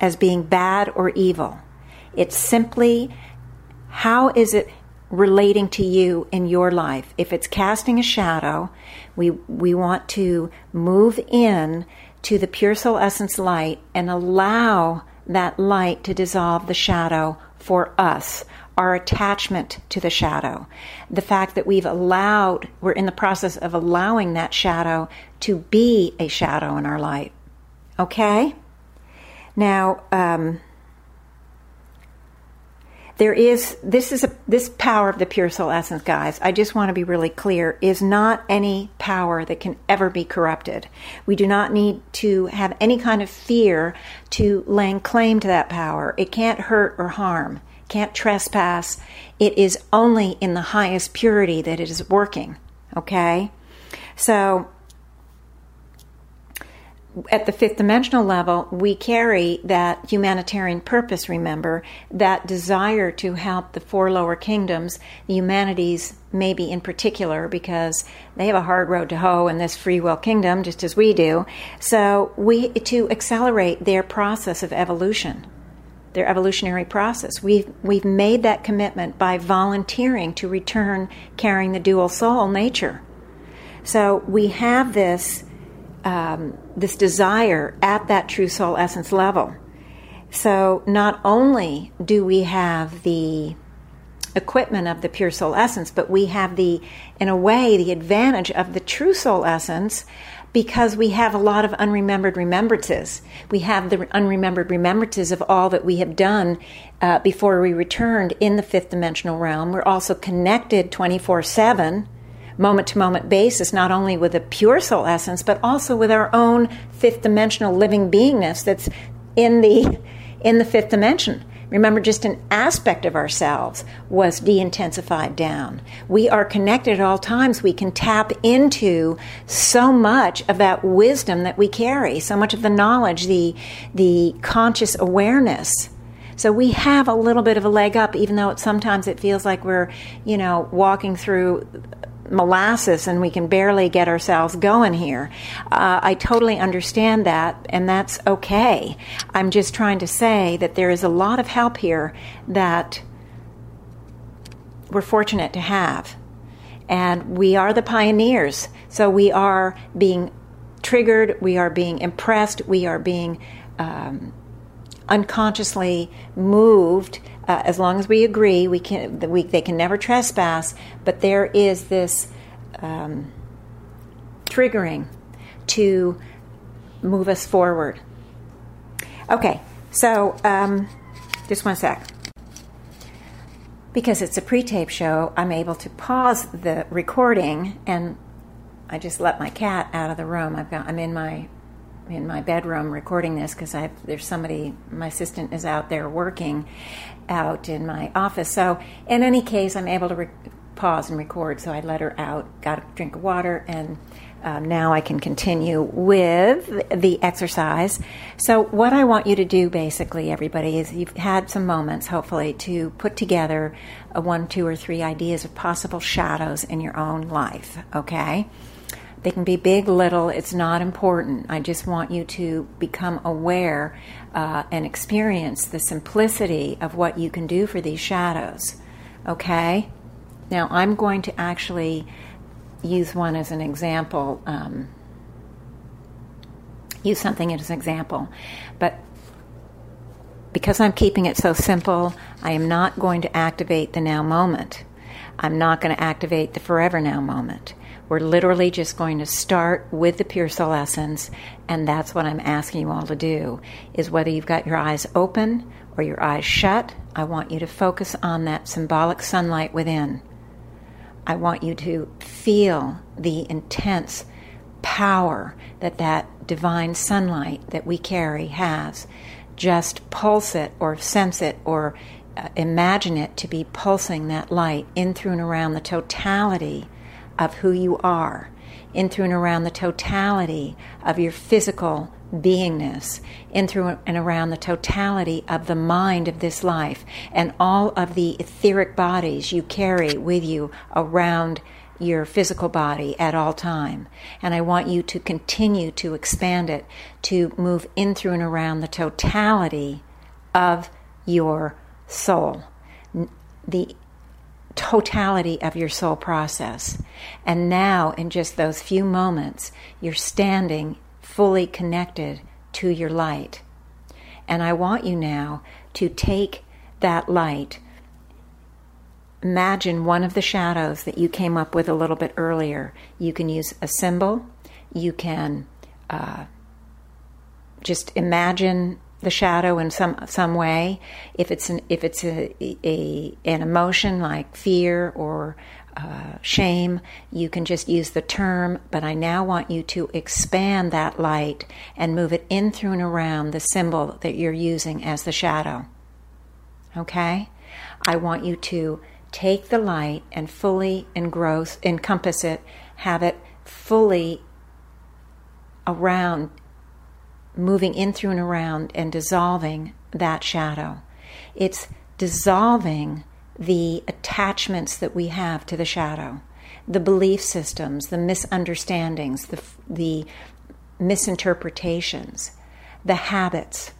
as being bad or evil. It's simply how is it relating to you in your life? If it's casting a shadow, we we want to move in to the pure soul essence light and allow that light to dissolve the shadow for us our attachment to the shadow, the fact that we've allowed, we're in the process of allowing that shadow to be a shadow in our light. Okay? Now, um, there is this is a, this power of the pure soul essence guys i just want to be really clear is not any power that can ever be corrupted we do not need to have any kind of fear to laying claim to that power it can't hurt or harm can't trespass. It is only in the highest purity that it is working. Okay? So, at the fifth dimensional level, we carry that humanitarian purpose, remember, that desire to help the four lower kingdoms, the humanities, maybe in particular, because they have a hard road to hoe in this free will kingdom, just as we do. So, we to accelerate their process of evolution their evolutionary process. We've, we've made that commitment by volunteering to return carrying the dual soul nature. So we have this, um, this desire at that true soul essence level. So not only do we have the equipment of the pure soul essence, but we have the, in a way, the advantage of the true soul essence because we have a lot of unremembered remembrances. We have the unremembered remembrances of all that we have done uh, before we returned in the fifth dimensional realm. We're also connected 24 7, moment to moment basis, not only with a pure soul essence, but also with our own fifth dimensional living beingness that's in the in the fifth dimension. Remember, just an aspect of ourselves was de intensified down. We are connected at all times. We can tap into so much of that wisdom that we carry, so much of the knowledge, the, the conscious awareness. So we have a little bit of a leg up, even though it, sometimes it feels like we're, you know, walking through molasses and we can barely get ourselves going here. Uh, I totally understand that, and that's okay. I'm just trying to say that there is a lot of help here that we're fortunate to have. And we are the pioneers. So we are being triggered, we are being impressed, we are being um, unconsciously moved uh, as long as we agree, we can we, they can never trespass. But there is this um, triggering to move us forward. Okay, so um, just one sec. Because it's a pre-tape show, I'm able to pause the recording, and I just let my cat out of the room. I've got I'm in my in my bedroom recording this because there's somebody my assistant is out there working out in my office. So in any case i'm able to re- pause and record. So i let her out got a drink of water and uh, now i can continue with the exercise. So what i want you to do basically everybody is you've had some moments hopefully to put together one two or three ideas of possible shadows in your own life okay they can be big, little, it's not important. I just want you to become aware uh, and experience the simplicity of what you can do for these shadows. Okay? Now, I'm going to actually use one as an example, um, use something as an example. But because I'm keeping it so simple, I am not going to activate the now moment. I'm not going to activate the forever now moment. We're literally just going to start with the pure soul essence, and that's what I'm asking you all to do. Is whether you've got your eyes open or your eyes shut, I want you to focus on that symbolic sunlight within. I want you to feel the intense power that that divine sunlight that we carry has. Just pulse it or sense it or uh, imagine it to be pulsing that light in through and around the totality of who you are, in through and around the totality of your physical beingness, in through and around the totality of the mind of this life, and all of the etheric bodies you carry with you around your physical body at all time. And I want you to continue to expand it to move in through and around the totality of your soul. The totality of your soul process. And now, in just those few moments, you're standing fully connected to your light. And I want you now to take that light. Imagine one of the shadows that you came up with a little bit earlier. You can use a symbol. You can uh, just imagine the shadow in some some way. If it's an if it's a, a an emotion like fear or uh, shame, you can just use the term. But I now want you to expand that light and move it in through and around the symbol that you're using as the shadow. Okay, I want you to take the light and fully engross, encompass it, have it fully around moving in through and around and dissolving that shadow. It's dissolving the attachments that we have to the shadow, the belief systems, the misunderstandings, the, the misinterpretations, the habits,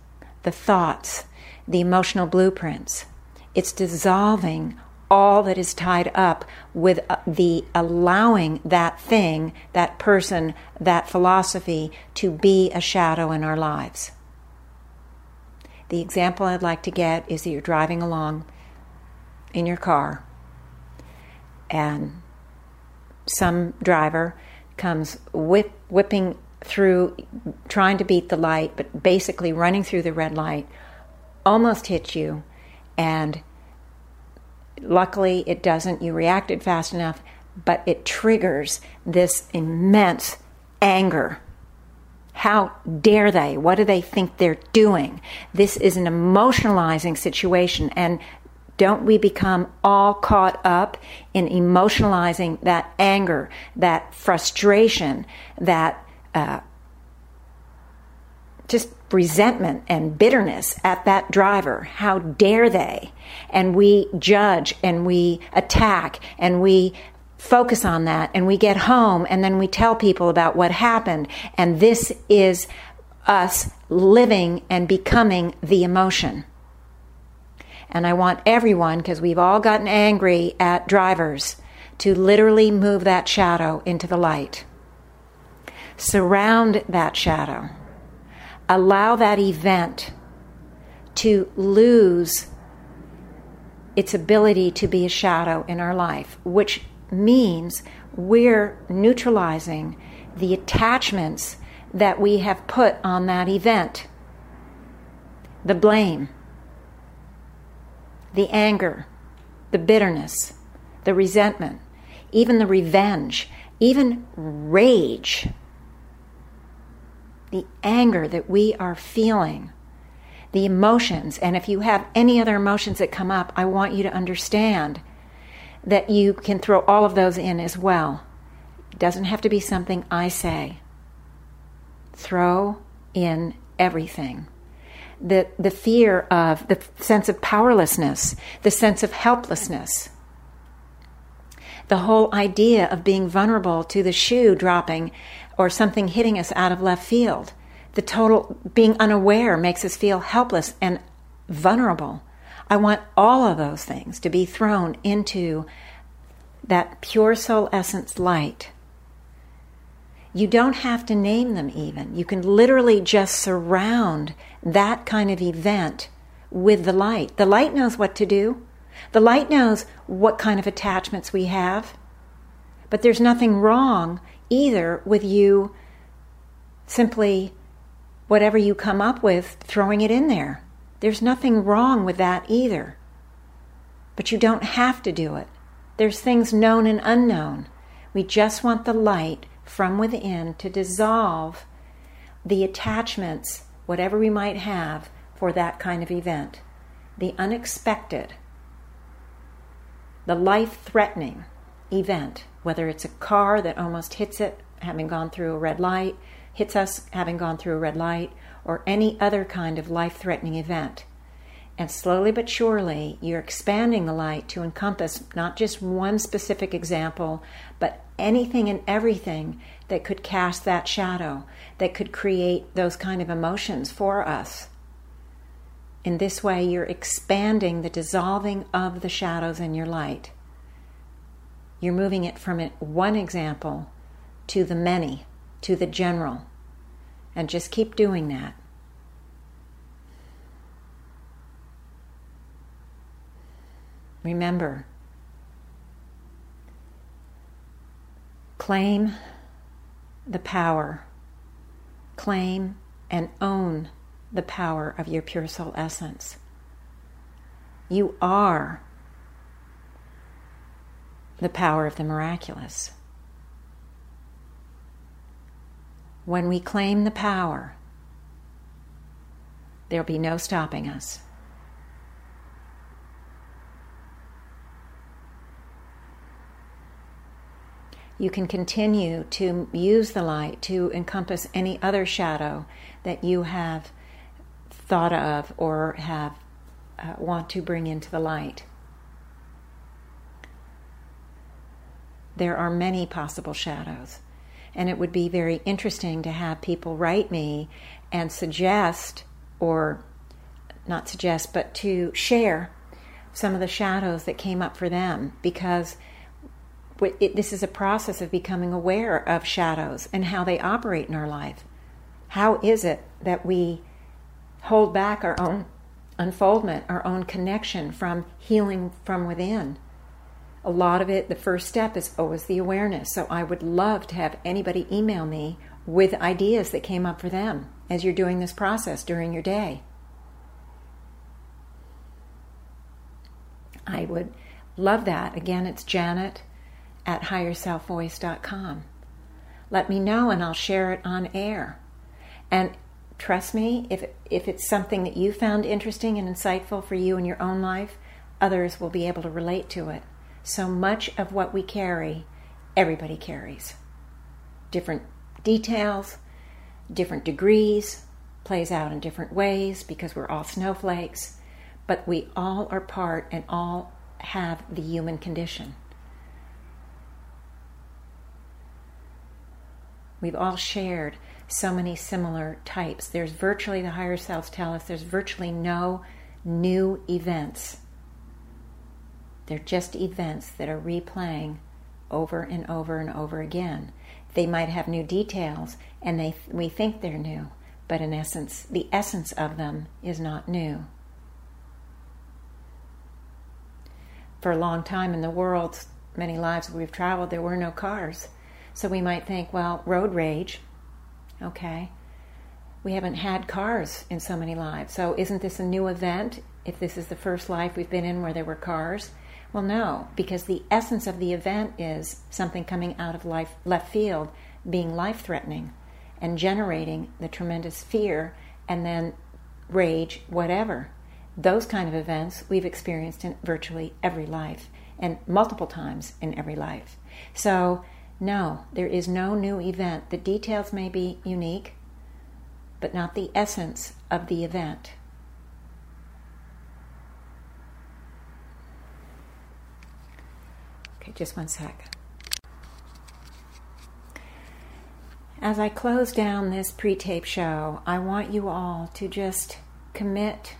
the thoughts, the emotional blueprints. It's dissolving all that is tied up with uh, the allowing that thing, that person, that philosophy to be a shadow in our lives. The example I'd like to get is that you're driving along in your car and some driver comes whip, whipping through, trying to beat the light, but basically running through the red light, almost hits you, and Luckily, it doesn't. You reacted fast enough, but it triggers this immense anger. How dare they? What do they think they're doing? This is an emotionalizing situation, and don't we become all caught up in emotionalizing that anger, that frustration, that uh, just resentment and bitterness at that driver. How dare they? And we judge and we attack and we focus on that and we get home and then we tell people about what happened. And this is us living and becoming the emotion. And I want everyone, because we've all gotten angry at drivers, to literally move that shadow into the light. Surround that shadow allow that event to lose its ability to be a shadow in our life, which means we're neutralizing the attachments that we have put on that event. The blame, the anger, the bitterness, the resentment, even the revenge, even rage the anger that we are feeling, the emotions. And if you have any other emotions that come up, I want you to understand that you can throw all of those in as well. It doesn't have to be something I say. Throw in everything. The, the fear of the sense of powerlessness, the sense of helplessness, the whole idea of being vulnerable to the shoe dropping or something hitting us out of left field. The total being unaware makes us feel helpless and vulnerable. I want all of those things to be thrown into that pure soul essence light. You don't have to name them even. You can literally just surround that kind of event with the light. The light knows what to do. The light knows what kind of attachments we have. But there's nothing wrong either with you simply whatever you come up with, throwing it in there. There's nothing wrong with that either. But you don't have to do it. There's things known and unknown. We just want the light from within to dissolve the attachments, whatever we might have, for that kind of event. The unexpected, the life threatening event whether it's a car that almost hits it, having gone through a red light, hits us having gone through a red light, or any other kind of life threatening event. And slowly but surely, you're expanding the light to encompass not just one specific example, but anything and everything that could cast that shadow, that could create those kind of emotions for us. In this way, you're expanding the dissolving of the shadows in your light. You're moving it from one example to the many, to the general. And just keep doing that. Remember, claim the power, claim and own the power of your pure soul essence. You are the power of the miraculous. When we claim the power, there'll be no stopping us. you can continue to use the light to encompass any other shadow that you have thought of or have uh, want to bring into the light. There are many possible shadows, and it would be very interesting to have people write me and suggest, or not suggest, but to share some of the shadows that came up for them because it, this is a process of becoming aware of shadows and how they operate in our life. How is it that we hold back our own unfoldment, our own connection from healing from within? A lot of it, the first step is always the awareness. So I would love to have anybody email me with ideas that came up for them as you're doing this process during your day. I would love that. Again, it's Janet at higherselfvoice.com. Let me know and I'll share it on air. And trust me, if, if it's something that you found interesting and insightful for you in your own life, others will be able to relate to it. So much of what we carry, everybody carries. Different details, different degrees, plays out in different ways because we're all snowflakes, but we all are part and all have the human condition. We've all shared so many similar types. There's virtually, the higher selves tell us, there's virtually no new events. They're just events that are replaying over and over and over again. They might have new details, and they we think they're new, but in essence, the essence of them is not new. For a long time in the world, many lives we've traveled, there were no cars. So we might think, well, road rage, okay. We haven't had cars in so many lives. So isn't this a new event if this is the first life we've been in where there were cars? Well, no, because the essence of the event is something coming out of life, left field being life threatening and generating the tremendous fear and then rage, whatever. Those kind of events we've experienced in virtually every life and multiple times in every life. So no, there is no new event. The details may be unique, but not the essence of the event. Just one sec. As I close down this pre tape show, I want you all to just commit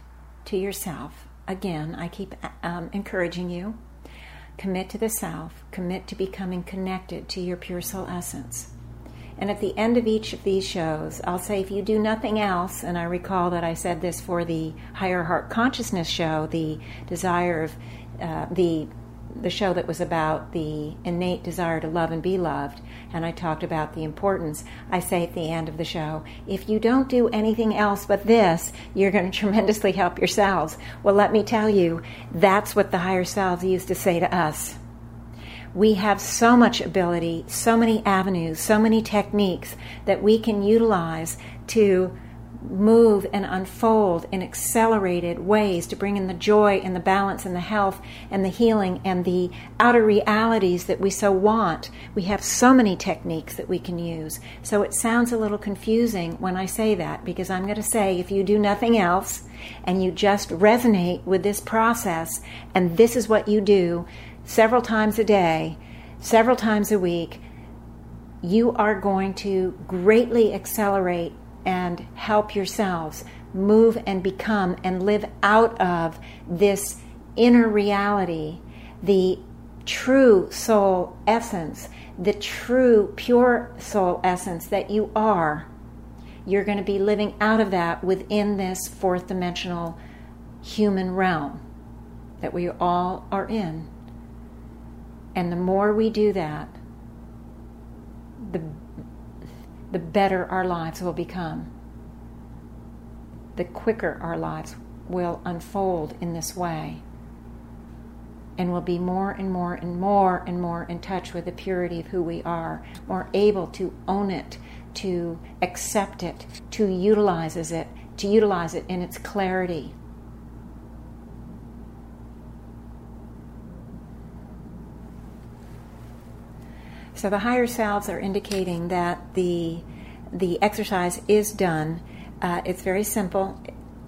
to yourself. Again, I keep um, encouraging you Commit to the self, commit to becoming connected to your pure soul essence. And at the end of each of these shows, I'll say if you do nothing else, and I recall that I said this for the Higher Heart Consciousness show, the desire of uh, the the show that was about the innate desire to love and be loved, and I talked about the importance. I say at the end of the show, if you don't do anything else but this, you're going to tremendously help yourselves. Well, let me tell you, that's what the higher selves used to say to us. We have so much ability, so many avenues, so many techniques that we can utilize to move and unfold in accelerated ways to bring in the joy and the balance and the health and the healing and the outer realities that we so want. We have so many techniques that we can use. So it sounds a little confusing when I say that because I'm going to say if you do nothing else and you just resonate with this process and this is what you do several times a day, several times a week, you are going to greatly accelerate and help yourselves move and become and live out of this inner reality, the true soul essence, the true pure soul essence that you are. You're going to be living out of that within this fourth dimensional human realm that we all are in. And the more we do that, the the better our lives will become. The quicker our lives will unfold in this way. And we'll be more and more and more and more in touch with the purity of who we are, more able to own it, to accept it, to utilize it, to utilize it in its clarity. So the higher selves are indicating that the the exercise is done. Uh, it's very simple.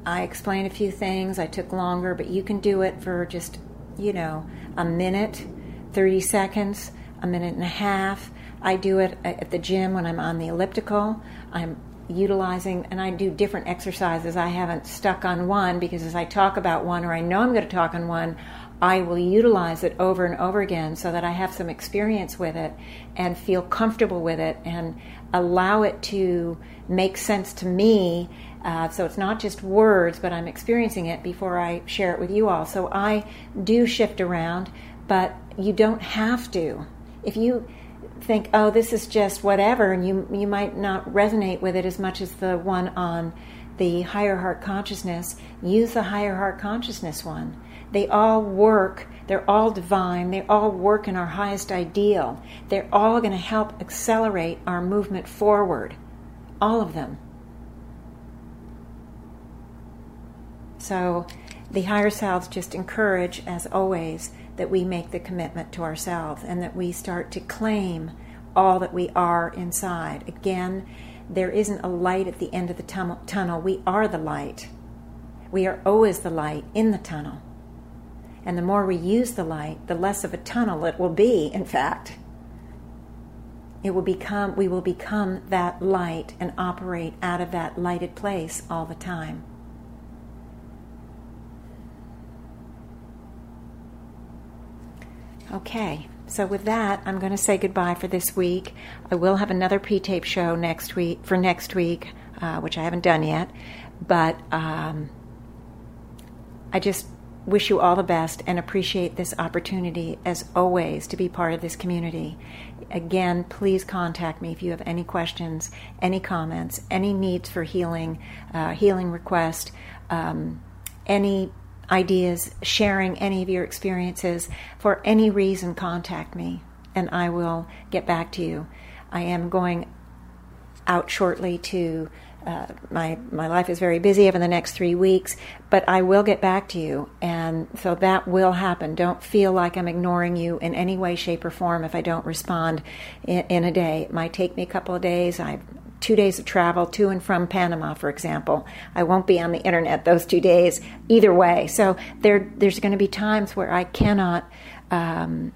I explained a few things. I took longer, but you can do it for just you know a minute, thirty seconds, a minute and a half. I do it at the gym when I'm on the elliptical. I'm utilizing and I do different exercises. I haven't stuck on one because as I talk about one or I know I'm going to talk on one, I will utilize it over and over again so that I have some experience with it and feel comfortable with it and allow it to make sense to me. Uh, so it's not just words, but I'm experiencing it before I share it with you all. So I do shift around, but you don't have to. If you think, oh, this is just whatever, and you you might not resonate with it as much as the one on the higher heart consciousness, use the higher heart consciousness one. They all work, they're all divine, they all work in our highest ideal. They're all going to help accelerate our movement forward. All of them. So the higher selves just encourage, as always, that we make the commitment to ourselves and that we start to claim all that we are inside. Again, there isn't a light at the end of the tunnel. We are the light. We are always the light in the tunnel. And the more we use the light, the less of a tunnel it will be, in fact. It will become we will become that light and operate out of that lighted place all the time. Okay. So with that, I'm going to say goodbye for this week. I will have another pre-tape show next week for next week, uh, which I haven't done yet. But um, I just wish you all the best and appreciate this opportunity, as always, to be part of this community. Again, please contact me if you have any questions, any comments, any needs for healing, uh, healing request, um, any ideas, sharing any of your experiences, for any reason, contact me and I will get back to you. I am going out shortly to. Uh, my my life is very busy over the next three weeks, but I will get back to you, and so that will happen. Don't feel like I'm ignoring you in any way, shape, or form if I don't respond in, in a day. It might take me a couple of days. I two days of travel to and from Panama, for example. I won't be on the internet those two days either way. So there, there's going to be times where I cannot um,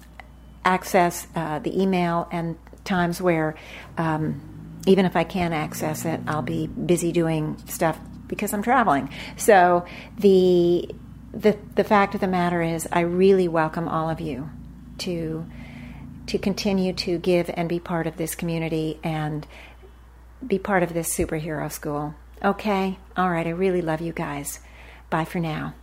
access uh, the email, and times where um, even if I can't access it, I'll be busy doing stuff because I'm traveling. So the the the fact of the matter is, I really welcome all of you to to continue to give and be part of this community and be part of this superhero school. Okay? All right. I really love you guys. Bye for now.